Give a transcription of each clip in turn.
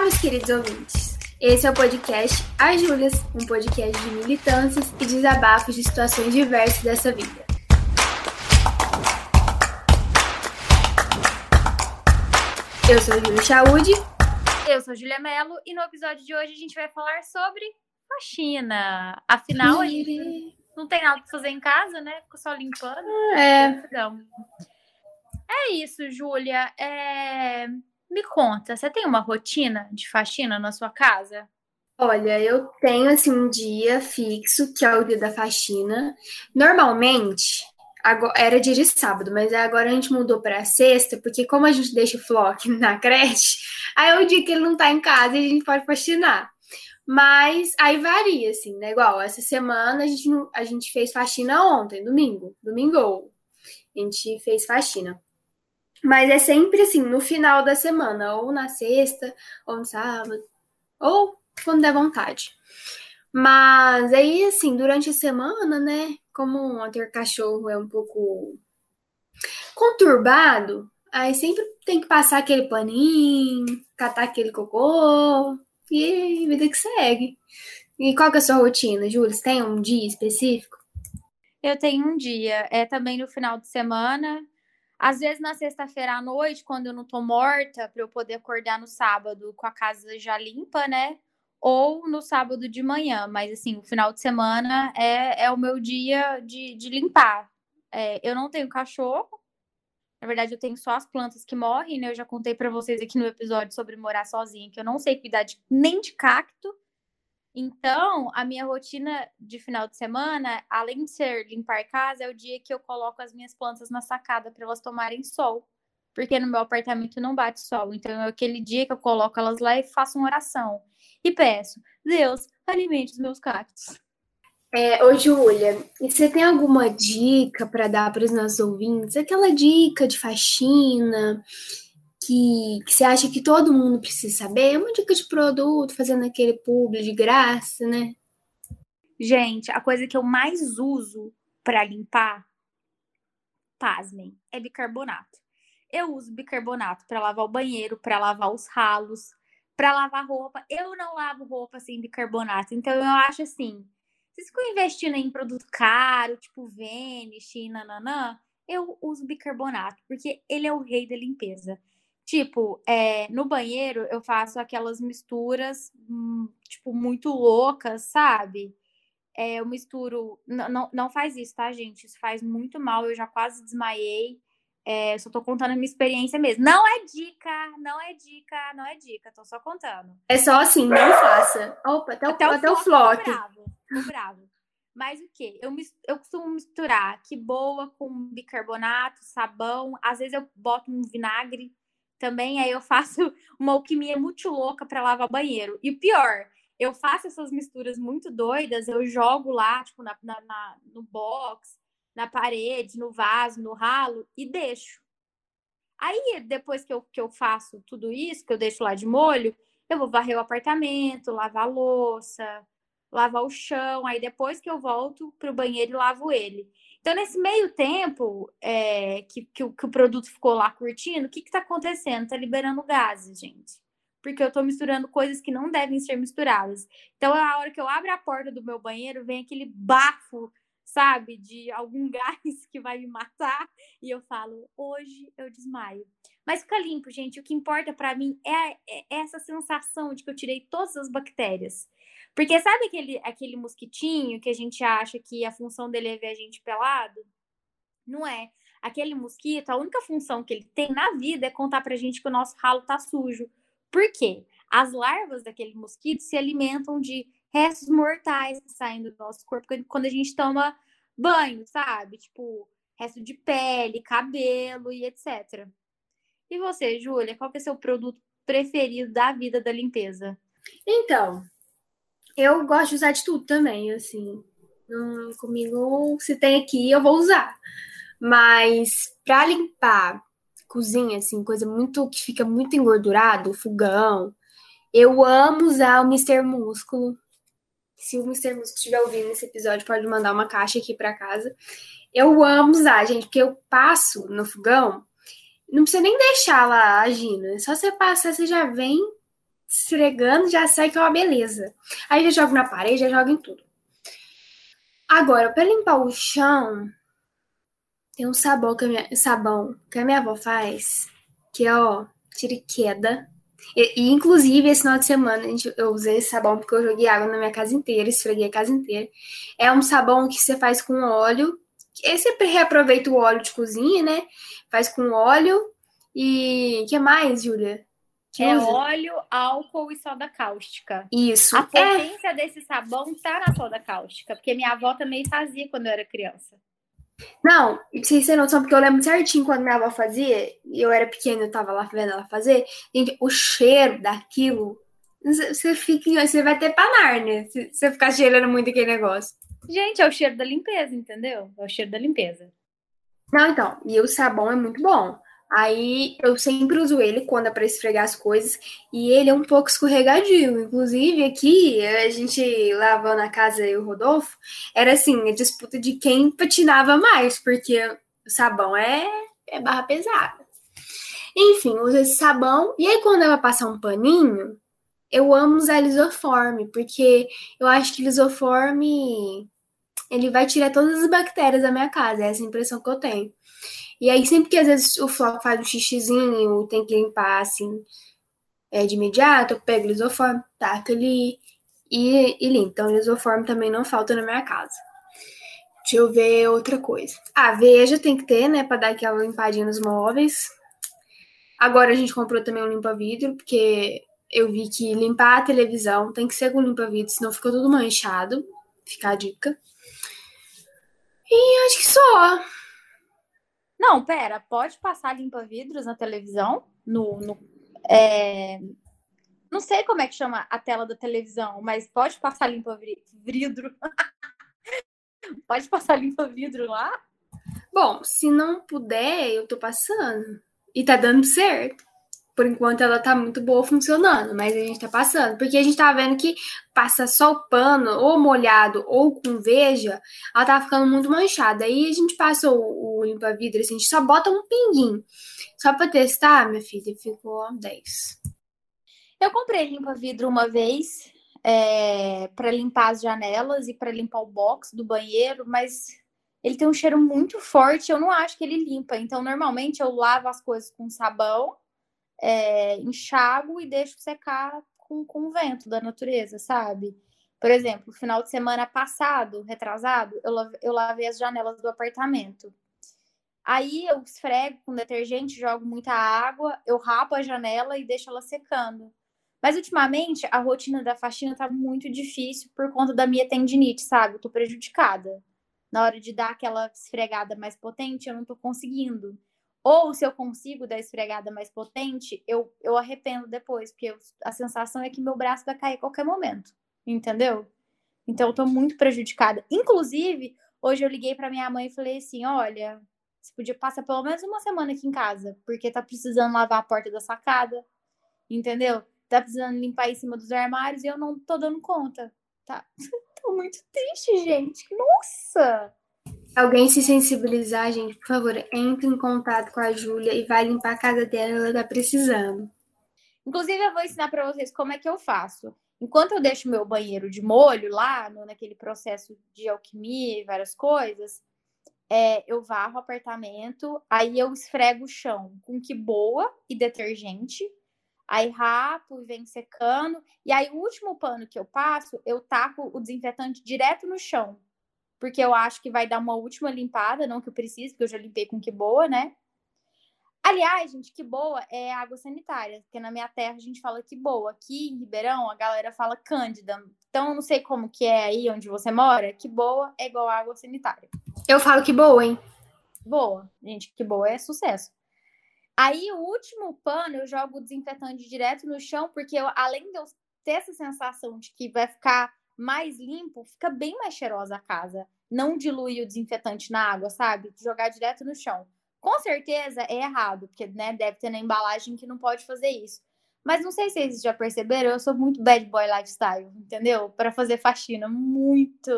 Olá, meus queridos ouvintes. Esse é o podcast As Júlias, um podcast de militâncias e desabafos de situações diversas dessa vida. Eu sou a Júlia Chaude. Eu sou a Júlia Mello e no episódio de hoje a gente vai falar sobre faxina. Afinal, a gente não tem nada para fazer em casa, né? Fica só limpando. É. É isso, Júlia. É... Me conta, você tem uma rotina de faxina na sua casa? Olha, eu tenho assim um dia fixo, que é o dia da faxina. Normalmente, agora, era dia de sábado, mas agora a gente mudou para sexta, porque como a gente deixa o Flock na creche, aí é o dia que ele não tá em casa e a gente pode faxinar. Mas aí varia, assim, né? Igual essa semana a gente, a gente fez faxina ontem, domingo. Domingo. A gente fez faxina. Mas é sempre assim, no final da semana, ou na sexta, ou no sábado, ou quando der vontade. Mas aí, assim, durante a semana, né? Como ter cachorro é um pouco conturbado, aí sempre tem que passar aquele paninho, catar aquele cocô, e vida que segue. E qual que é a sua rotina, Júlia? Você tem um dia específico? Eu tenho um dia. É também no final de semana. Às vezes na sexta-feira à noite, quando eu não tô morta, para eu poder acordar no sábado com a casa já limpa, né? Ou no sábado de manhã. Mas assim, o final de semana é, é o meu dia de, de limpar. É, eu não tenho cachorro. Na verdade, eu tenho só as plantas que morrem, né? Eu já contei para vocês aqui no episódio sobre morar sozinha, que eu não sei cuidar de, nem de cacto. Então, a minha rotina de final de semana, além de ser limpar casa, é o dia que eu coloco as minhas plantas na sacada para elas tomarem sol. Porque no meu apartamento não bate sol. Então, é aquele dia que eu coloco elas lá e faço uma oração. E peço, Deus, alimente os meus cactos. É, ô, Júlia, e você tem alguma dica para dar para os nossos ouvintes? Aquela dica de faxina, que, que você acha que todo mundo precisa saber? É uma dica de produto, fazendo aquele publi de graça, né? Gente, a coisa que eu mais uso para limpar, pasmem, é bicarbonato. Eu uso bicarbonato para lavar o banheiro, para lavar os ralos, para lavar roupa. Eu não lavo roupa sem bicarbonato. Então eu acho assim, vocês ficam investindo em produto caro, tipo Vanish nananã, eu uso bicarbonato, porque ele é o rei da limpeza. Tipo, é, no banheiro eu faço aquelas misturas, hum, tipo, muito loucas, sabe? É, eu misturo. Não, não, não faz isso, tá, gente? Isso faz muito mal. Eu já quase desmaiei. É, só tô contando a minha experiência mesmo. Não é dica, não é dica, não é dica. Tô só contando. É só assim, não faça. Opa, até, até o, até o flock. Bravo, bravo. Mas o que? Eu, eu costumo misturar que boa com bicarbonato, sabão. Às vezes eu boto um vinagre também, aí eu faço uma alquimia muito louca para lavar banheiro. E pior, eu faço essas misturas muito doidas, eu jogo lá, tipo, na, na, na, no box, na parede, no vaso, no ralo e deixo. Aí, depois que eu, que eu faço tudo isso, que eu deixo lá de molho, eu vou varrer o apartamento, lavar louça, lavar o chão. Aí, depois que eu volto para o banheiro, lavo ele. Então, nesse meio tempo é, que, que, que, o produto ficou lá curtindo, o que está acontecendo? Está liberando gases, gente. Porque eu estou misturando coisas que não devem ser misturadas. Então, a hora que eu abro a porta do meu banheiro, vem aquele bafo, sabe, de algum gás que vai me matar. E eu falo, hoje eu desmaio. Mas fica limpo, gente. O que importa para mim é, é essa sensação de que eu tirei todas as bactérias. Porque sabe aquele, aquele mosquitinho que a gente acha que a função dele é ver a gente pelado? Não é. Aquele mosquito, a única função que ele tem na vida é contar pra gente que o nosso ralo tá sujo. Por quê? As larvas daquele mosquito se alimentam de restos mortais que saem do nosso corpo quando a gente toma banho, sabe? Tipo, resto de pele, cabelo e etc. E você, Júlia, qual que é seu produto preferido da vida da limpeza? Então, eu gosto de usar de tudo também, assim. Hum, comigo, se tem aqui, eu vou usar. Mas para limpar cozinha, assim, coisa muito que fica muito engordurado, fogão, eu amo usar o Mister Músculo. Se o Mister Músculo estiver ouvindo esse episódio, pode mandar uma caixa aqui para casa. Eu amo usar, gente, porque eu passo no fogão, não precisa nem deixar lá agindo, é só você passar, você já vem esfregando, já sai que é uma beleza. Aí já jogo na parede, já jogo em tudo. Agora, para limpar o chão, tem um sabão que a minha, sabão que a minha avó faz, que é, ó, tira queda. E, e, inclusive, esse final de semana eu usei esse sabão porque eu joguei água na minha casa inteira, esfreguei a casa inteira. É um sabão que você faz com óleo. Esse reaproveita o óleo de cozinha, né? Faz com óleo e. que mais, Júlia? É usa? óleo, álcool e soda cáustica. Isso. A potência é... desse sabão tá na soda cáustica, porque minha avó também fazia quando eu era criança. Não, pra vocês terem noção, porque eu lembro certinho quando minha avó fazia, e eu era pequena, eu tava lá vendo ela fazer, gente, o cheiro daquilo, você fica, você vai ter panar, né? Se você ficar cheirando muito aquele negócio. Gente, é o cheiro da limpeza, entendeu? É o cheiro da limpeza. Não, então, e o sabão é muito bom. Aí eu sempre uso ele quando é para esfregar as coisas e ele é um pouco escorregadio. Inclusive aqui, a gente lavando a casa e o Rodolfo, era assim, a disputa de quem patinava mais, porque o sabão é, é barra pesada. Enfim, uso esse sabão e aí quando ela passar um paninho, eu amo usar lisoforme, porque eu acho que lisoforme ele vai tirar todas as bactérias da minha casa, é essa impressão que eu tenho. E aí, sempre que às vezes o floco faz um xixizinho, tem que limpar assim é, de imediato, eu pego lisoforme, taco ali e, e limpo. Então, lisoforme também não falta na minha casa. Deixa eu ver outra coisa. Ah, veja tem que ter, né, pra dar aquela limpadinha nos móveis. Agora a gente comprou também um limpa-vidro, porque eu vi que limpar a televisão tem que ser com limpa-vidro, senão fica tudo manchado. Fica a dica. E acho que só. Não, pera, pode passar limpa-vidros na televisão? No, no é... Não sei como é que chama a tela da televisão, mas pode passar limpa-vidro. pode passar limpa-vidro lá? Bom, se não puder, eu tô passando. E tá dando certo por enquanto ela tá muito boa funcionando, mas a gente tá passando. Porque a gente tá vendo que passa só o pano, ou molhado, ou com veja, ela tá ficando muito manchada. Aí a gente passa o, o limpa-vidro, assim, a gente só bota um pinguinho. Só pra testar, minha filha, ficou 10. Eu comprei limpa-vidro uma vez é, para limpar as janelas e para limpar o box do banheiro, mas ele tem um cheiro muito forte, eu não acho que ele limpa. Então, normalmente eu lavo as coisas com sabão é, enxago e deixo secar com, com o vento da natureza, sabe? Por exemplo, final de semana passado, retrasado, eu, eu lavei as janelas do apartamento. Aí eu esfrego com detergente, jogo muita água, eu rapo a janela e deixo ela secando. Mas ultimamente a rotina da faxina tá muito difícil por conta da minha tendinite, sabe? Eu tô prejudicada. Na hora de dar aquela esfregada mais potente, eu não tô conseguindo. Ou se eu consigo dar esfregada mais potente, eu, eu arrependo depois, porque eu, a sensação é que meu braço vai cair a qualquer momento, entendeu? Então eu tô muito prejudicada. Inclusive, hoje eu liguei para minha mãe e falei assim: olha, você podia passar pelo menos uma semana aqui em casa, porque tá precisando lavar a porta da sacada, entendeu? Tá precisando limpar em cima dos armários e eu não tô dando conta, tá? tô muito triste, gente. Nossa! Alguém se sensibilizar, gente, por favor, entre em contato com a Júlia e vai limpar a casa dela, ela tá precisando. Inclusive, eu vou ensinar para vocês como é que eu faço. Enquanto eu deixo meu banheiro de molho lá, no, naquele processo de alquimia e várias coisas, é, eu varro o apartamento, aí eu esfrego o chão com que boa e detergente, aí rapo e vem secando, e aí o último pano que eu passo, eu taco o desinfetante direto no chão, porque eu acho que vai dar uma última limpada, não que eu precise, porque eu já limpei com que boa, né? Aliás, gente, que boa é água sanitária, porque na minha terra a gente fala que boa. Aqui em Ribeirão a galera fala cândida. Então eu não sei como que é aí onde você mora, que boa é igual água sanitária. Eu falo que boa, hein? Boa, gente, que boa é sucesso. Aí o último pano eu jogo o desinfetante direto no chão, porque eu, além de eu ter essa sensação de que vai ficar mais limpo, fica bem mais cheirosa a casa. Não diluir o desinfetante na água, sabe? Jogar direto no chão. Com certeza é errado, porque né, deve ter na embalagem que não pode fazer isso. Mas não sei se vocês já perceberam, eu sou muito bad boy lifestyle, entendeu? Para fazer faxina, muito.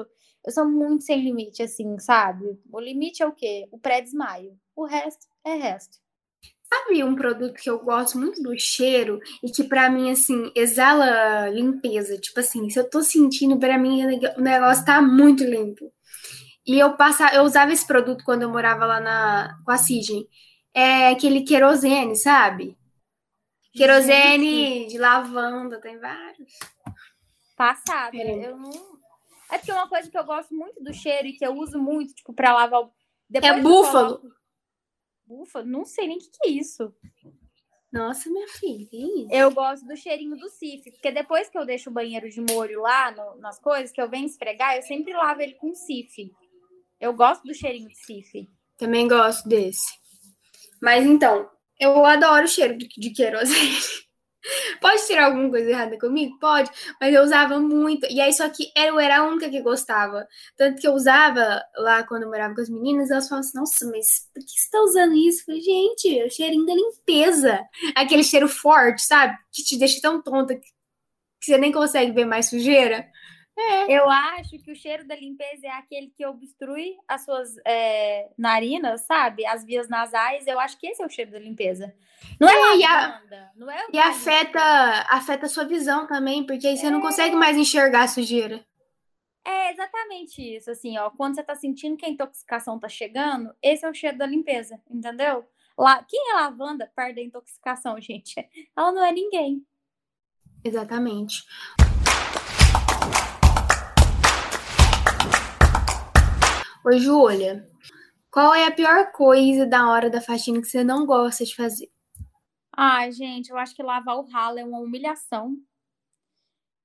Eu sou muito sem limite, assim, sabe? O limite é o quê? O pré-desmaio. O resto é resto. Sabe um produto que eu gosto muito do cheiro e que para mim assim exala limpeza, tipo assim, se eu tô sentindo para mim o negócio tá muito limpo. E eu passava, eu usava esse produto quando eu morava lá na com a Sigem. É aquele querosene, sabe? Querosene de lavanda, tem vários. Passada. Eu não. É porque uma coisa que eu gosto muito do cheiro e que eu uso muito, tipo, pra lavar. Depois é búfalo. Coloco... Búfalo? Não sei nem o que, que é isso. Nossa, minha filha, que isso? Eu gosto do cheirinho do Cif, porque depois que eu deixo o banheiro de molho lá no, nas coisas, que eu venho esfregar, eu sempre lavo ele com Cif. Eu gosto do cheirinho de Cif. Também gosto desse. Mas então, eu adoro o cheiro de, de querosene. Pode tirar alguma coisa errada comigo? Pode, mas eu usava muito. E aí, só que eu era a única que gostava. Tanto que eu usava lá quando eu morava com as meninas, elas falavam assim: Nossa, mas por que você tá usando isso? Eu falei, gente, é o cheirinho da limpeza. Aquele cheiro forte, sabe? Que te deixa tão tonta que você nem consegue ver mais sujeira. É. Eu acho que o cheiro da limpeza é aquele que obstrui as suas é, narinas, sabe? As vias nasais. Eu acho que esse é o cheiro da limpeza. Não é, é lavanda, não é E afeta, afeta a sua visão também, porque aí você é. não consegue mais enxergar a sujeira. É exatamente isso, assim, ó. Quando você tá sentindo que a intoxicação tá chegando, esse é o cheiro da limpeza, entendeu? Lá, quem é lavanda perto da intoxicação, gente? Ela não é ninguém. Exatamente. Oi, Júlia. Qual é a pior coisa da hora da faxina que você não gosta de fazer? Ai, gente, eu acho que lavar o ralo é uma humilhação.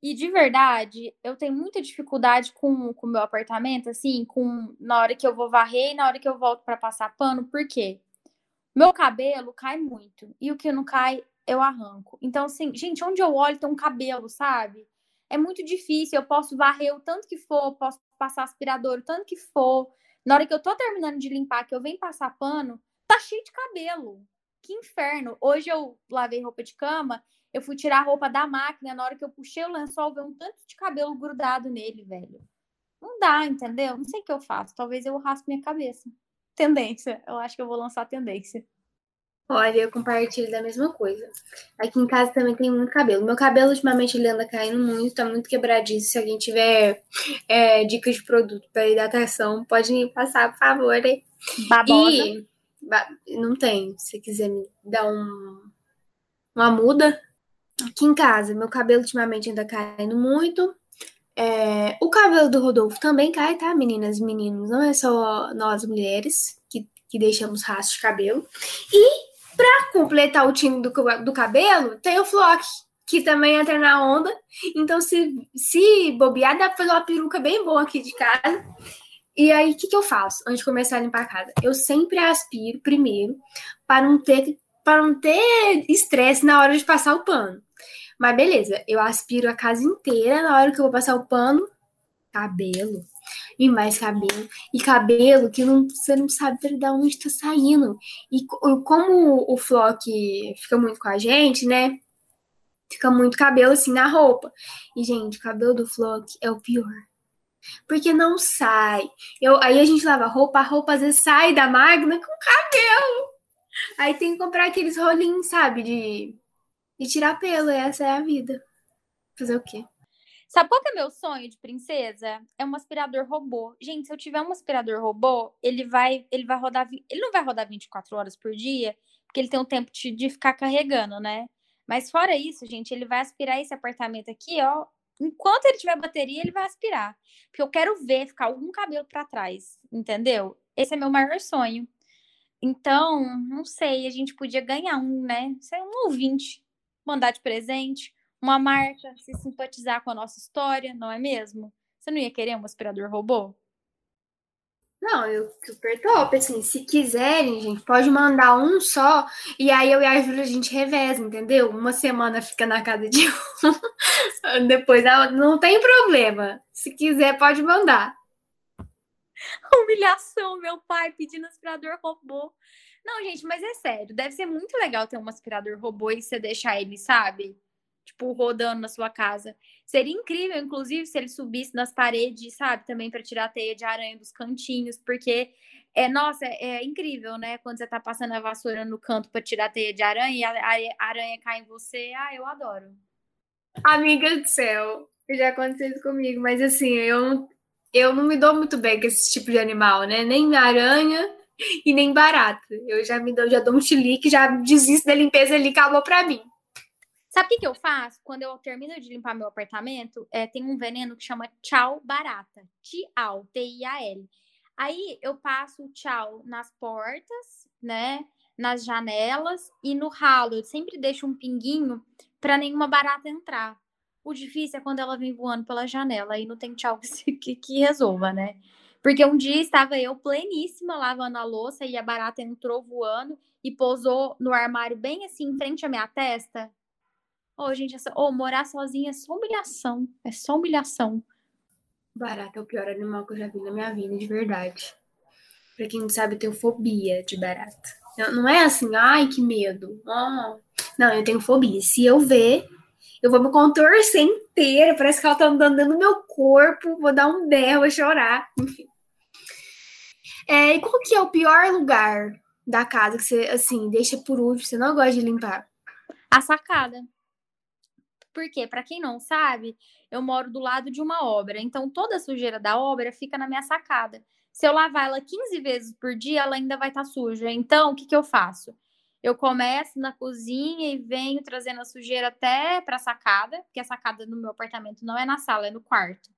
E de verdade, eu tenho muita dificuldade com o meu apartamento, assim, com na hora que eu vou varrer e na hora que eu volto para passar pano, por quê? Meu cabelo cai muito e o que não cai, eu arranco. Então, assim, gente, onde eu olho tem um cabelo, sabe? É muito difícil. Eu posso varrer o tanto que for, posso passar aspirador o tanto que for. Na hora que eu tô terminando de limpar, que eu venho passar pano, tá cheio de cabelo que inferno. Hoje eu lavei roupa de cama, eu fui tirar a roupa da máquina, na hora que eu puxei o lençol, veio um tanto de cabelo grudado nele, velho. Não dá, entendeu? Não sei o que eu faço. Talvez eu raspe minha cabeça. Tendência. Eu acho que eu vou lançar tendência. Olha, eu compartilho da mesma coisa. Aqui em casa também tem muito cabelo. Meu cabelo, ultimamente, ele anda caindo muito, tá muito quebradiço. Se alguém tiver é, dicas de produto para hidratação, pode me passar, por favor. Babosa. E não tem. Se quiser me dar um, uma muda. Aqui em casa, meu cabelo ultimamente anda caindo muito. É, o cabelo do Rodolfo também cai, tá, meninas e meninos? Não é só nós mulheres que, que deixamos rastro de cabelo. E para completar o time do, do cabelo, tem o Flock, que também entra na onda. Então, se, se bobear, dá pra fazer uma peruca bem boa aqui de casa. E aí, o que, que eu faço antes de começar a limpar a casa? Eu sempre aspiro primeiro para não ter para não ter estresse na hora de passar o pano. Mas beleza, eu aspiro a casa inteira na hora que eu vou passar o pano, cabelo e mais cabelo e cabelo que não, você não sabe de onde está saindo. E como o Flock fica muito com a gente, né? Fica muito cabelo assim na roupa. E gente, o cabelo do Flock é o pior. Porque não sai. Eu, aí a gente lava roupa, a roupa às vezes sai da máquina com cabelo. Aí tem que comprar aqueles rolinhos, sabe? De, de tirar pelo. Essa é a vida. Fazer o quê? Sabe qual que é meu sonho de princesa? É um aspirador robô. Gente, se eu tiver um aspirador robô, ele vai, ele vai rodar, ele não vai rodar 24 horas por dia, porque ele tem o tempo de, de ficar carregando, né? Mas fora isso, gente, ele vai aspirar esse apartamento aqui, ó, enquanto ele tiver bateria, ele vai aspirar. Porque eu quero ver ficar algum cabelo para trás, entendeu? Esse é meu maior sonho. Então, não sei, a gente podia ganhar um, né? Ser um ouvinte, mandar de presente, uma marca, se simpatizar com a nossa história, não é mesmo? Você não ia querer um aspirador robô? Não, eu super top, assim, se quiserem, gente, pode mandar um só, e aí eu e a Júlia a gente reveza, entendeu? Uma semana fica na casa de um, depois não tem problema. Se quiser, pode mandar. Humilhação, meu pai pedindo aspirador robô. Não, gente, mas é sério, deve ser muito legal ter um aspirador robô e você deixar ele, sabe? Tipo, rodando na sua casa. Seria incrível, inclusive, se ele subisse nas paredes, sabe? Também para tirar a teia de aranha dos cantinhos, porque É, nossa, é, é incrível, né? Quando você tá passando a vassoura no canto para tirar a teia de aranha e a, a, aranha cai em você. Ah, eu adoro. Amiga do céu, já aconteceu isso comigo, mas assim, eu, eu não me dou muito bem com esse tipo de animal, né? Nem aranha e nem barata. Eu já me dou, já dou um chilique, já desisto da limpeza ali, acabou pra mim. Sabe o que, que eu faço? Quando eu termino de limpar meu apartamento, é, tem um veneno que chama tchau barata. Tial, T-I-A-L. Aí eu passo o tchau nas portas, né? Nas janelas e no ralo. Eu sempre deixo um pinguinho para nenhuma barata entrar. O difícil é quando ela vem voando pela janela. Aí não tem tchau que, que resolva, né? Porque um dia estava eu pleníssima lavando a louça e a barata entrou voando e pousou no armário bem assim em frente à minha testa. Ô, oh, gente, essa... oh, morar sozinha é só humilhação. É só humilhação. Barata é o pior animal que eu já vi na minha vida, de verdade. Pra quem não sabe, eu tenho fobia de barata. Não é assim, ai, que medo. Oh. Não, eu tenho fobia. Se eu ver, eu vou me contorcer inteira. Parece que ela tá andando do meu corpo. Vou dar um berro, vou chorar. Enfim. É, e qual que é o pior lugar da casa que você, assim, deixa por último, você não gosta de limpar? A sacada. Porque, para quem não sabe, eu moro do lado de uma obra. Então, toda a sujeira da obra fica na minha sacada. Se eu lavar ela 15 vezes por dia, ela ainda vai estar tá suja. Então, o que, que eu faço? Eu começo na cozinha e venho trazendo a sujeira até para a sacada, porque a sacada no meu apartamento não é na sala, é no quarto.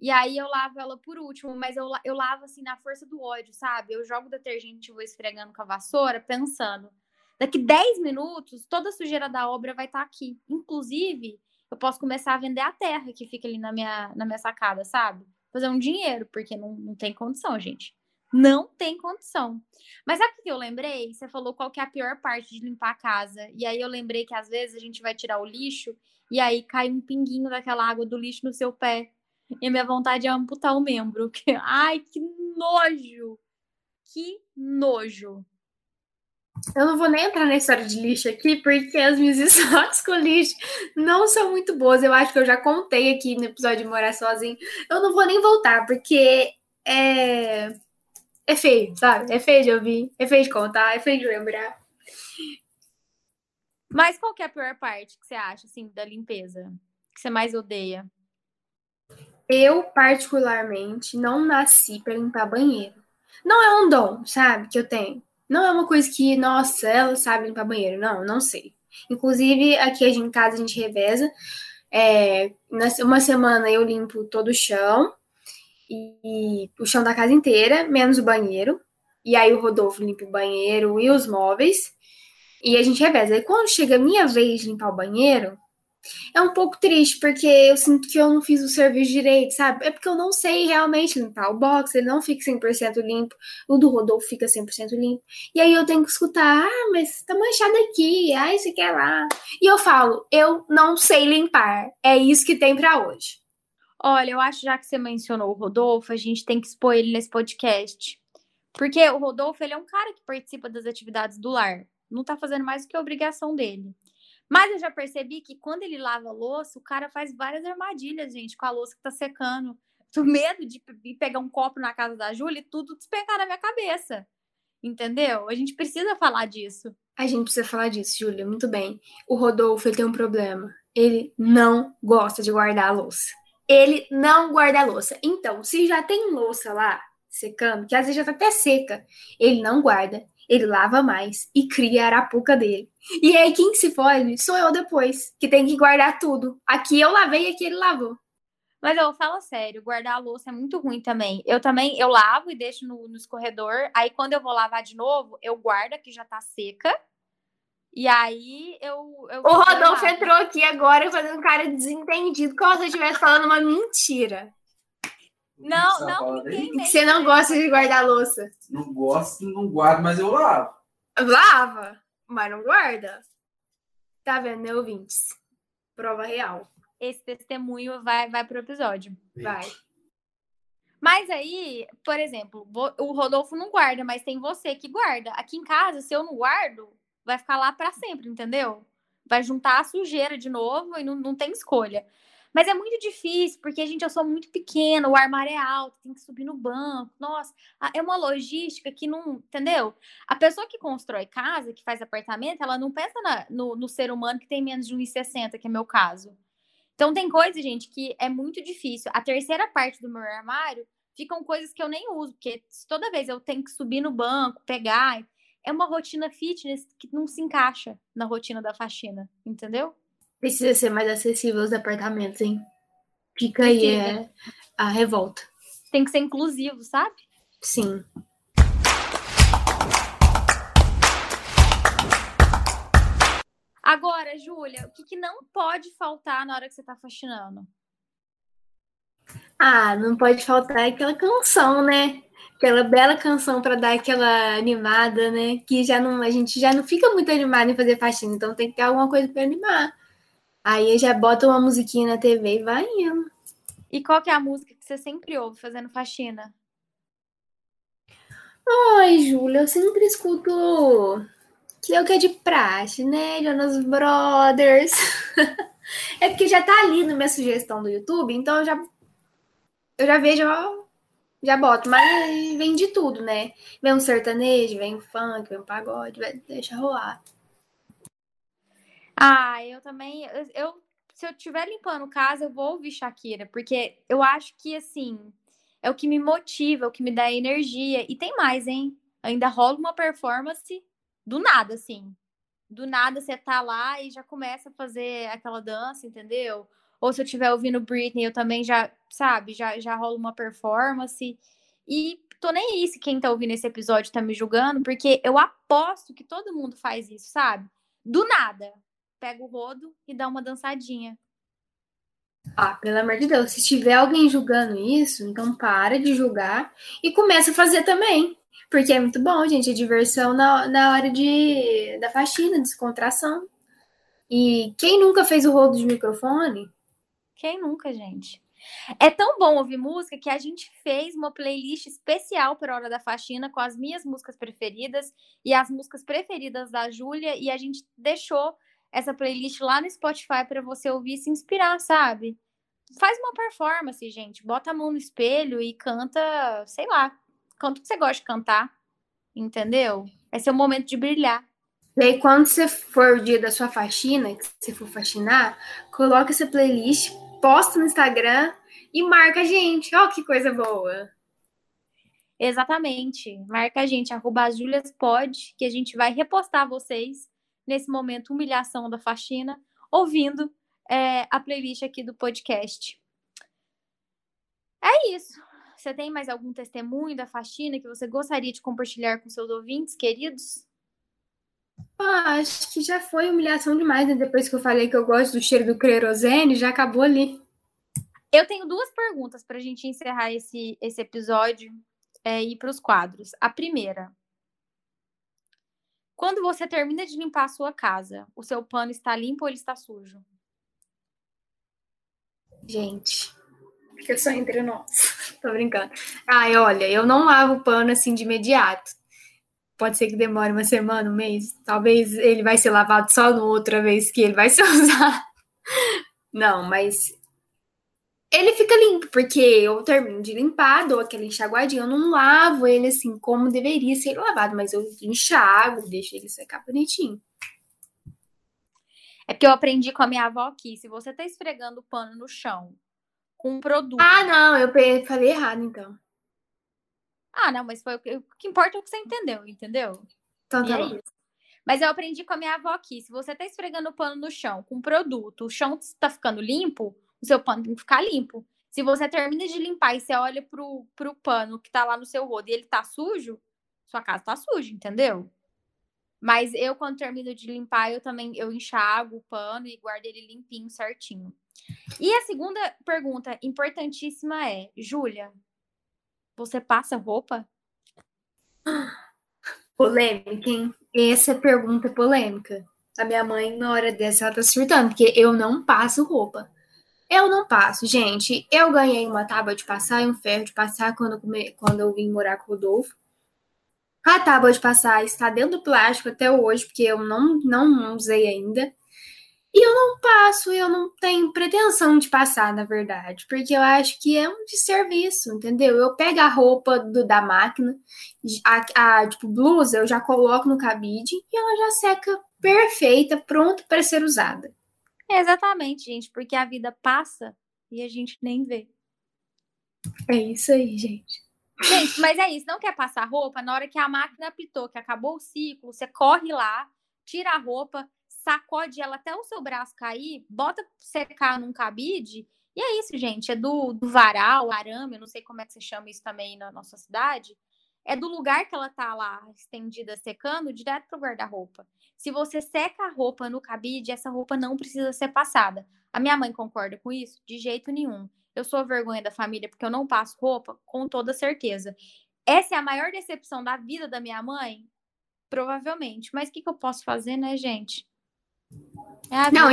E aí eu lavo ela por último, mas eu, eu lavo assim na força do ódio, sabe? Eu jogo detergente e vou esfregando com a vassoura, pensando. Daqui 10 minutos, toda a sujeira da obra vai estar tá aqui. Inclusive, eu posso começar a vender a terra que fica ali na minha, na minha sacada, sabe? Fazer um dinheiro, porque não, não tem condição, gente. Não tem condição. Mas sabe o que eu lembrei? Você falou qual que é a pior parte de limpar a casa. E aí eu lembrei que às vezes a gente vai tirar o lixo e aí cai um pinguinho daquela água do lixo no seu pé. E a minha vontade é amputar o membro. Ai, que nojo! Que nojo! Eu não vou nem entrar na história de lixo aqui, porque as minhas histórias com lixo não são muito boas. Eu acho que eu já contei aqui no episódio de Morar Sozinho. Eu não vou nem voltar, porque é, é feio, sabe? É feio de ouvir, é feio de contar, é feio de lembrar. Mas qual que é a pior parte que você acha, assim, da limpeza? Que você mais odeia? Eu, particularmente, não nasci para limpar banheiro. Não é um dom, sabe, que eu tenho. Não é uma coisa que, nossa, ela sabe limpar banheiro. Não, não sei. Inclusive, aqui em casa a gente reveza. É, uma semana eu limpo todo o chão, e, e o chão da casa inteira, menos o banheiro. E aí o Rodolfo limpa o banheiro e os móveis. E a gente reveza. E quando chega a minha vez de limpar o banheiro, é um pouco triste, porque eu sinto que eu não fiz o serviço direito, sabe? É porque eu não sei realmente limpar. O box, ele não fica 100% limpo. O do Rodolfo fica 100% limpo. E aí eu tenho que escutar, ah, mas tá manchado aqui, ah, isso aqui é lá. E eu falo, eu não sei limpar. É isso que tem para hoje. Olha, eu acho já que você mencionou o Rodolfo, a gente tem que expor ele nesse podcast. Porque o Rodolfo, ele é um cara que participa das atividades do lar. Não tá fazendo mais do que a obrigação dele. Mas eu já percebi que quando ele lava a louça, o cara faz várias armadilhas, gente, com a louça que tá secando. Tô medo de pegar um copo na casa da Júlia e tudo despencar na minha cabeça. Entendeu? A gente precisa falar disso. A gente precisa falar disso, Júlia. Muito bem. O Rodolfo ele tem um problema. Ele não gosta de guardar a louça. Ele não guarda a louça. Então, se já tem louça lá secando, que às vezes já tá até seca, ele não guarda ele lava mais e cria a arapuca dele. E aí quem se fode sou eu depois, que tem que guardar tudo. Aqui eu lavei e aqui ele lavou. Mas eu falo sério, guardar a louça é muito ruim também. Eu também, eu lavo e deixo no, no escorredor. Aí quando eu vou lavar de novo, eu guardo que já tá seca. E aí eu. eu o Rodolfo entrou aqui agora fazendo um cara desentendido, como se eu estivesse falando uma mentira. Não, não, ninguém Você não gosta de guardar louça? Não gosto, não guardo, mas eu lavo. Lava, mas não guarda. Tá vendo, né, ouvintes? Prova real. Esse testemunho vai, vai pro episódio. Vai. Mas aí, por exemplo, o Rodolfo não guarda, mas tem você que guarda. Aqui em casa, se eu não guardo, vai ficar lá para sempre, entendeu? Vai juntar a sujeira de novo e não, não tem escolha. Mas é muito difícil, porque, gente, eu sou muito pequena, o armário é alto, tem que subir no banco. Nossa, é uma logística que não. Entendeu? A pessoa que constrói casa, que faz apartamento, ela não pensa na, no, no ser humano que tem menos de 1,60, que é meu caso. Então, tem coisa, gente, que é muito difícil. A terceira parte do meu armário ficam coisas que eu nem uso, porque toda vez eu tenho que subir no banco, pegar. É uma rotina fitness que não se encaixa na rotina da faxina, entendeu? Precisa ser mais acessível os apartamentos, hein? Fica aí é, a revolta. Tem que ser inclusivo, sabe? Sim. Agora, Júlia, o que, que não pode faltar na hora que você tá faxinando? Ah, não pode faltar aquela canção, né? Aquela bela canção para dar aquela animada, né? Que já não, a gente já não fica muito animado em fazer faxina, então tem que ter alguma coisa para animar. Aí já bota uma musiquinha na TV e vai indo. E qual que é a música que você sempre ouve fazendo faxina? Ai, Júlia, eu sempre escuto que é o que é de praxe, né? Jonas Brothers. é porque já tá ali na minha sugestão do YouTube, então eu já eu já vejo, já boto, mas vem de tudo, né? Vem um sertanejo, vem um funk, vem um pagode, deixa rolar. Ah, eu também, eu, se eu estiver limpando casa, eu vou ouvir Shakira, porque eu acho que assim, é o que me motiva, é o que me dá energia. E tem mais, hein? Ainda rola uma performance do nada, assim. Do nada você tá lá e já começa a fazer aquela dança, entendeu? Ou se eu estiver ouvindo Britney, eu também já, sabe, já, já rola uma performance. E tô nem aí se quem tá ouvindo esse episódio tá me julgando, porque eu aposto que todo mundo faz isso, sabe? Do nada. Pega o rodo e dá uma dançadinha. Ah, pelo amor de Deus, se tiver alguém julgando isso, então para de julgar e começa a fazer também. Porque é muito bom, gente, a diversão na, na hora de, da faxina, descontração. E quem nunca fez o rodo de microfone, quem nunca, gente? É tão bom ouvir música que a gente fez uma playlist especial para Hora da Faxina com as minhas músicas preferidas e as músicas preferidas da Júlia e a gente deixou essa playlist lá no Spotify para você ouvir e se inspirar, sabe? Faz uma performance, gente. Bota a mão no espelho e canta, sei lá, canta o que você gosta de cantar, entendeu? Esse é o momento de brilhar. E aí, quando você for o dia da sua faxina, que você for faxinar, coloca essa playlist posta no Instagram e marca a gente. Ó, oh, que coisa boa. Exatamente. Marca a gente, arroba juliaspod, que a gente vai repostar vocês nesse momento humilhação da faxina, ouvindo é, a playlist aqui do podcast. É isso. Você tem mais algum testemunho da faxina que você gostaria de compartilhar com seus ouvintes, queridos? Ah, acho que já foi humilhação demais, né? Depois que eu falei que eu gosto do cheiro do querosene, já acabou ali. Eu tenho duas perguntas para a gente encerrar esse, esse episódio é, e ir para os quadros. A primeira. Quando você termina de limpar a sua casa, o seu pano está limpo ou ele está sujo? Gente, fica só entre nós. Tô brincando. Ai, olha, eu não lavo o pano assim de imediato pode ser que demore uma semana, um mês. Talvez ele vai ser lavado só no outra vez que ele vai ser usado. Não, mas ele fica limpo, porque eu termino de limpar, dou aquele enxaguadinho, eu não lavo ele assim como deveria ser lavado, mas eu enxago, deixo ele secar bonitinho. É porque eu aprendi com a minha avó que se você tá esfregando o pano no chão com um produto. Ah, não, eu falei errado então. Ah, não, mas foi o que, o que importa é o que você entendeu, entendeu? Então tá é Mas eu aprendi com a minha avó aqui: se você tá esfregando o pano no chão com produto, o chão tá ficando limpo, o seu pano tem que ficar limpo. Se você termina de limpar e você olha pro, pro pano que tá lá no seu rodo e ele tá sujo, sua casa tá suja, entendeu? Mas eu, quando termino de limpar, eu também eu enxago o pano e guardo ele limpinho, certinho. E a segunda pergunta importantíssima é, Júlia, você passa roupa? Polêmica, hein? Essa é pergunta polêmica. A minha mãe, na hora dessa, ela tá surtando, porque eu não passo roupa. Eu não passo, gente. Eu ganhei uma tábua de passar e um ferro de passar quando eu, come... quando eu vim morar com o Rodolfo. A tábua de passar está dentro do plástico até hoje, porque eu não, não usei ainda. E eu não passo, eu não tenho pretensão de passar, na verdade, porque eu acho que é um desserviço, entendeu? Eu pego a roupa do, da máquina, a, a tipo blusa, eu já coloco no cabide e ela já seca perfeita, pronta para ser usada. Exatamente, gente, porque a vida passa e a gente nem vê. É isso aí, gente. Gente, mas é isso, não quer passar roupa, na hora que a máquina apitou, que acabou o ciclo, você corre lá, tira a roupa, sacode ela até o seu braço cair, bota secar num cabide, e é isso, gente. É do, do varal, arame, eu não sei como é que você chama isso também na nossa cidade. É do lugar que ela tá lá estendida secando, direto pro guarda-roupa. Se você seca a roupa no cabide, essa roupa não precisa ser passada. A minha mãe concorda com isso? De jeito nenhum. Eu sou a vergonha da família porque eu não passo roupa, com toda certeza. Essa é a maior decepção da vida da minha mãe? Provavelmente. Mas o que, que eu posso fazer, né, gente? É não,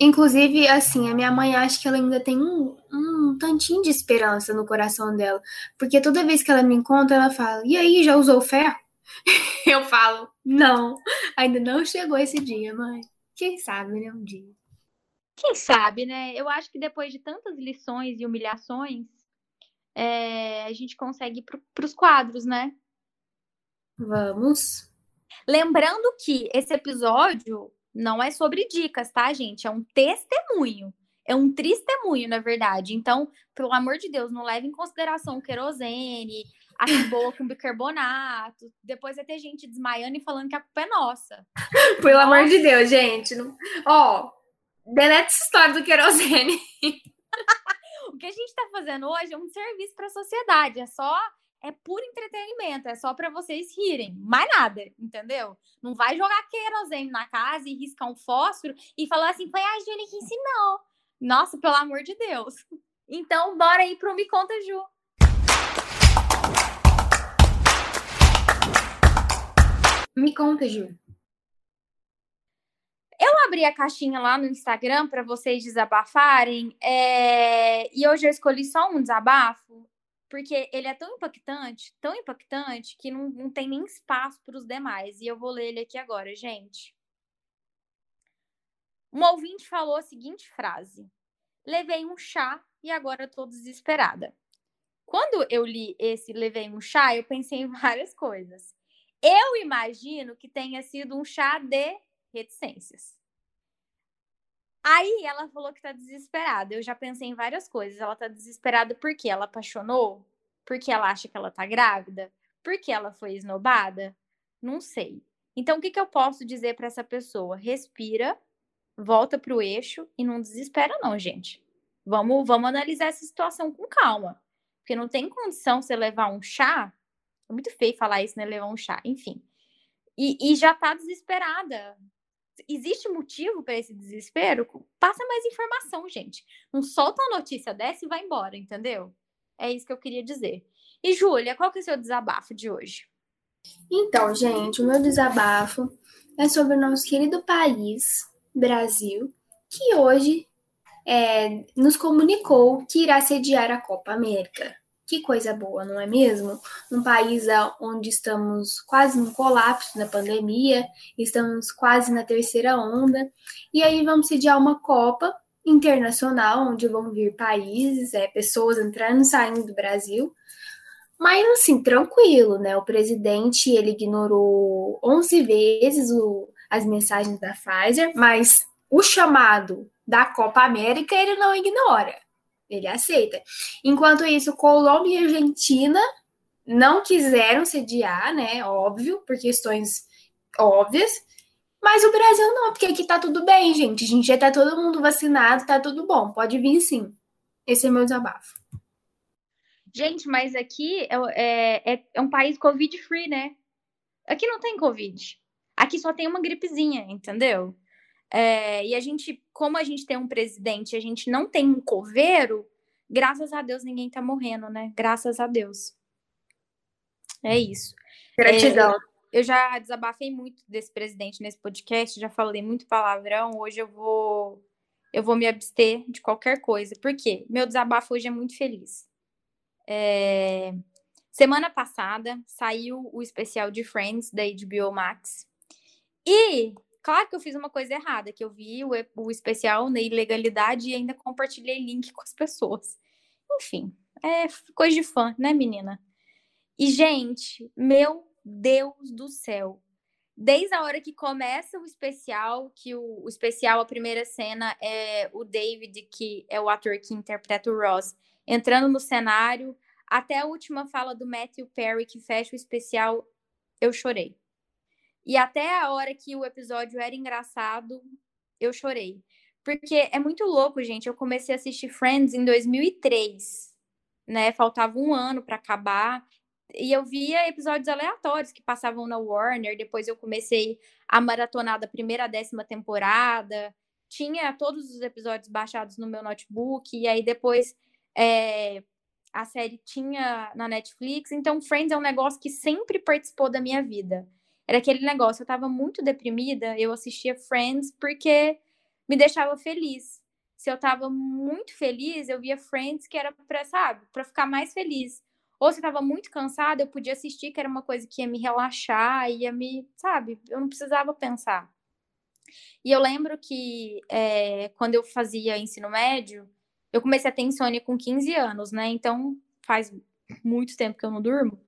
inclusive, assim, a minha mãe acha que ela ainda tem um, um tantinho de esperança no coração dela. Porque toda vez que ela me encontra, ela fala: E aí, já usou ferro? Eu falo: Não, ainda não chegou esse dia, mãe. Quem sabe, né? Um dia. Quem sabe, né? Eu acho que depois de tantas lições e humilhações, é, a gente consegue ir para os quadros, né? Vamos. Lembrando que esse episódio não é sobre dicas, tá, gente? É um testemunho. É um testemunho, na verdade. Então, pelo amor de Deus, não leve em consideração o querosene, a boa com bicarbonato. Depois vai ter gente desmaiando e falando que a culpa é nossa. Pelo nossa. amor de Deus, gente. Não... Ó, delete essa história do querosene. o que a gente tá fazendo hoje é um serviço para a sociedade. É só é puro entretenimento, é só para vocês rirem, mais nada, entendeu? Não vai jogar querosene na casa e riscar um fósforo e falar assim, foi a Júlia que ensinou. Nossa, pelo amor de Deus. Então, bora aí pro Me Conta, Ju. Me conta, Ju. Eu abri a caixinha lá no Instagram para vocês desabafarem, é... e hoje eu escolhi só um desabafo porque ele é tão impactante, tão impactante, que não, não tem nem espaço para os demais. E eu vou ler ele aqui agora, gente. Um ouvinte falou a seguinte frase: Levei um chá e agora estou desesperada. Quando eu li esse Levei um chá, eu pensei em várias coisas. Eu imagino que tenha sido um chá de reticências. Aí ela falou que tá desesperada. Eu já pensei em várias coisas. Ela tá desesperada porque ela apaixonou? Porque ela acha que ela tá grávida? Porque ela foi esnobada? Não sei. Então, o que, que eu posso dizer para essa pessoa? Respira, volta pro eixo e não desespera, não, gente. Vamos, vamos analisar essa situação com calma. Porque não tem condição você levar um chá. É muito feio falar isso, né? Levar um chá, enfim. E, e já tá desesperada existe motivo para esse desespero? Passa mais informação, gente. Não solta uma notícia dessa e vai embora, entendeu? É isso que eu queria dizer. E Júlia, qual que é o seu desabafo de hoje? Então, gente, o meu desabafo é sobre o nosso querido país, Brasil, que hoje é, nos comunicou que irá sediar a Copa América. Que coisa boa, não é mesmo? Um país onde estamos quase no colapso da pandemia, estamos quase na terceira onda, e aí vamos sediar uma Copa internacional, onde vão vir países, é, pessoas entrando e saindo do Brasil. Mas assim, tranquilo, né? O presidente ele ignorou 11 vezes o, as mensagens da Pfizer, mas o chamado da Copa América ele não ignora ele aceita. Enquanto isso, Colômbia e Argentina não quiseram sediar, né? Óbvio, por questões óbvias. Mas o Brasil não, porque aqui tá tudo bem, gente. A gente já tá todo mundo vacinado, tá tudo bom. Pode vir sim. Esse é meu desabafo. Gente, mas aqui é, é, é, é um país Covid-free, né? Aqui não tem Covid. Aqui só tem uma gripezinha, entendeu? É, e a gente, como a gente tem um presidente, a gente não tem um coveiro, graças a Deus ninguém tá morrendo, né? Graças a Deus. É isso. Gratidão. É, eu já desabafei muito desse presidente nesse podcast, já falei muito palavrão. Hoje eu vou eu vou me abster de qualquer coisa. Por quê? Meu desabafo hoje é muito feliz. É... Semana passada saiu o especial de Friends da HBO Max. E Claro que eu fiz uma coisa errada, que eu vi o, o especial na ilegalidade e ainda compartilhei link com as pessoas. Enfim, é coisa de fã, né, menina? E, gente, meu Deus do céu. Desde a hora que começa o especial, que o, o especial, a primeira cena é o David, que é o ator que interpreta o Ross, entrando no cenário, até a última fala do Matthew Perry, que fecha o especial, eu chorei. E até a hora que o episódio era engraçado, eu chorei. Porque é muito louco, gente. Eu comecei a assistir Friends em 2003, né? Faltava um ano para acabar. E eu via episódios aleatórios que passavam na Warner. Depois eu comecei a maratonar da primeira décima temporada. Tinha todos os episódios baixados no meu notebook. E aí depois é, a série tinha na Netflix. Então, Friends é um negócio que sempre participou da minha vida. Era aquele negócio, eu tava muito deprimida, eu assistia Friends porque me deixava feliz. Se eu tava muito feliz, eu via Friends que era pra, sabe, pra ficar mais feliz. Ou se eu tava muito cansada, eu podia assistir, que era uma coisa que ia me relaxar, ia me, sabe, eu não precisava pensar. E eu lembro que é, quando eu fazia ensino médio, eu comecei a ter insônia com 15 anos, né? Então faz muito tempo que eu não durmo.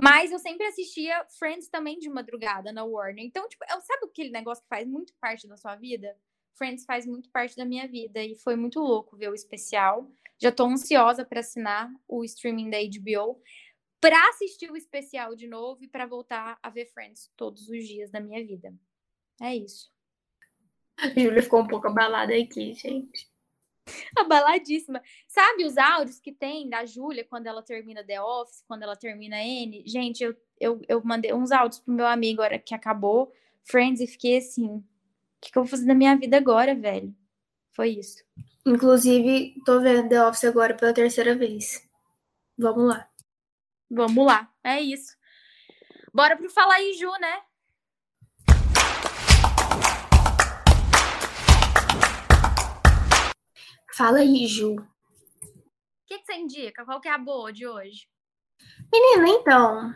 Mas eu sempre assistia Friends também de madrugada na Warner. Então, tipo, eu, sabe aquele negócio que faz muito parte da sua vida? Friends faz muito parte da minha vida e foi muito louco ver o especial. Já tô ansiosa para assinar o streaming da HBO para assistir o especial de novo e para voltar a ver Friends todos os dias da minha vida. É isso. A Júlia ficou um pouco abalada aqui, gente. Abaladíssima. Sabe os áudios que tem da Júlia quando ela termina The Office, quando ela termina N? Gente, eu, eu, eu mandei uns áudios pro meu amigo agora que acabou Friends e fiquei assim: o que, que eu vou fazer na minha vida agora, velho? Foi isso. Inclusive, tô vendo The Office agora pela terceira vez. Vamos lá. Vamos lá, é isso. Bora pro Falar aí, Ju, né? Fala aí, Ju. O que, que você indica? Qual que é a boa de hoje? Menina, então,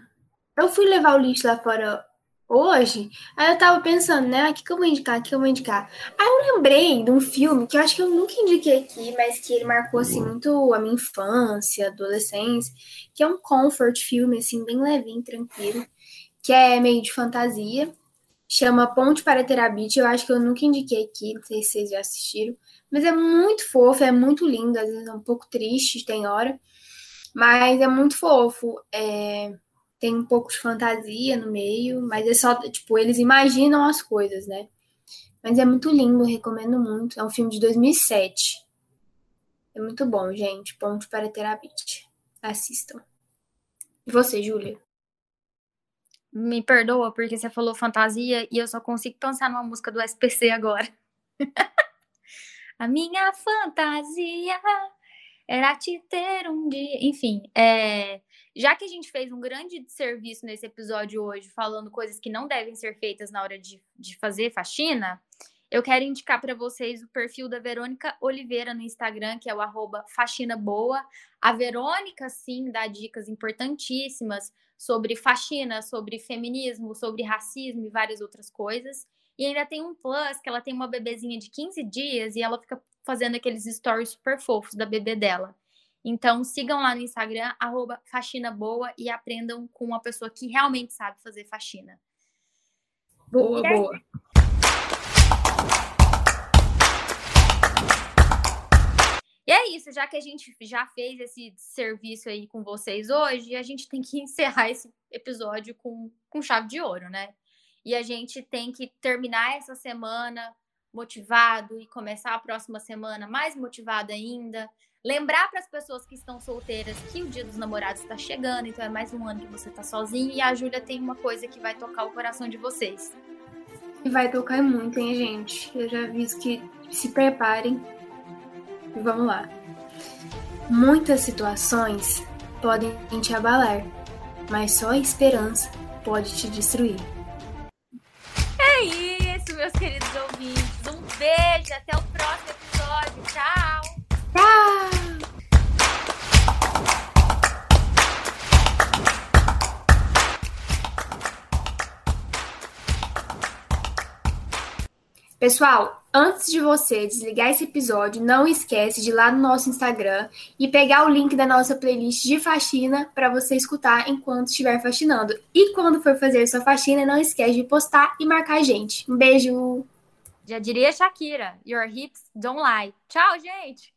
eu fui levar o lixo lá fora hoje, aí eu tava pensando, né, o que, que eu vou indicar, o que eu vou indicar. Aí eu lembrei de um filme que eu acho que eu nunca indiquei aqui, mas que ele marcou, assim, muito a minha infância, adolescência, que é um comfort filme, assim, bem levinho, tranquilo, que é meio de fantasia, chama Ponte para Terabit, eu acho que eu nunca indiquei aqui, não sei se vocês já assistiram, mas é muito fofo, é muito lindo, às vezes é um pouco triste, tem hora. Mas é muito fofo. É... Tem um pouco de fantasia no meio, mas é só, tipo, eles imaginam as coisas, né? Mas é muito lindo, recomendo muito. É um filme de 2007. É muito bom, gente. Ponto para Terabit. Assistam. E você, Júlia? Me perdoa porque você falou fantasia e eu só consigo pensar numa música do SPC agora. A minha fantasia era te ter um dia. Enfim, é... já que a gente fez um grande serviço nesse episódio hoje, falando coisas que não devem ser feitas na hora de, de fazer faxina, eu quero indicar para vocês o perfil da Verônica Oliveira no Instagram, que é o arroba faxina boa. A Verônica, sim, dá dicas importantíssimas sobre faxina, sobre feminismo, sobre racismo e várias outras coisas. E ainda tem um plus que ela tem uma bebezinha de 15 dias e ela fica fazendo aqueles stories super fofos da bebê dela. Então sigam lá no Instagram, arroba faxina boa e aprendam com uma pessoa que realmente sabe fazer faxina. Boa, e boa. E é isso, já que a gente já fez esse serviço aí com vocês hoje, a gente tem que encerrar esse episódio com, com chave de ouro, né? E a gente tem que terminar essa semana motivado e começar a próxima semana mais motivado ainda. Lembrar para as pessoas que estão solteiras que o Dia dos Namorados está chegando, então é mais um ano que você está sozinho e a Júlia tem uma coisa que vai tocar o coração de vocês. E vai tocar muito, hein, gente? Eu já aviso que se preparem. E vamos lá. Muitas situações podem te abalar, mas só a esperança pode te destruir. É isso, meus queridos ouvintes. Um beijo, até o próximo episódio. Tchau. Tchau. Pessoal, antes de você desligar esse episódio, não esquece de ir lá no nosso Instagram e pegar o link da nossa playlist de faxina para você escutar enquanto estiver faxinando. E quando for fazer sua faxina, não esquece de postar e marcar a gente. Um beijo! Já diria Shakira, your hips don't lie. Tchau, gente!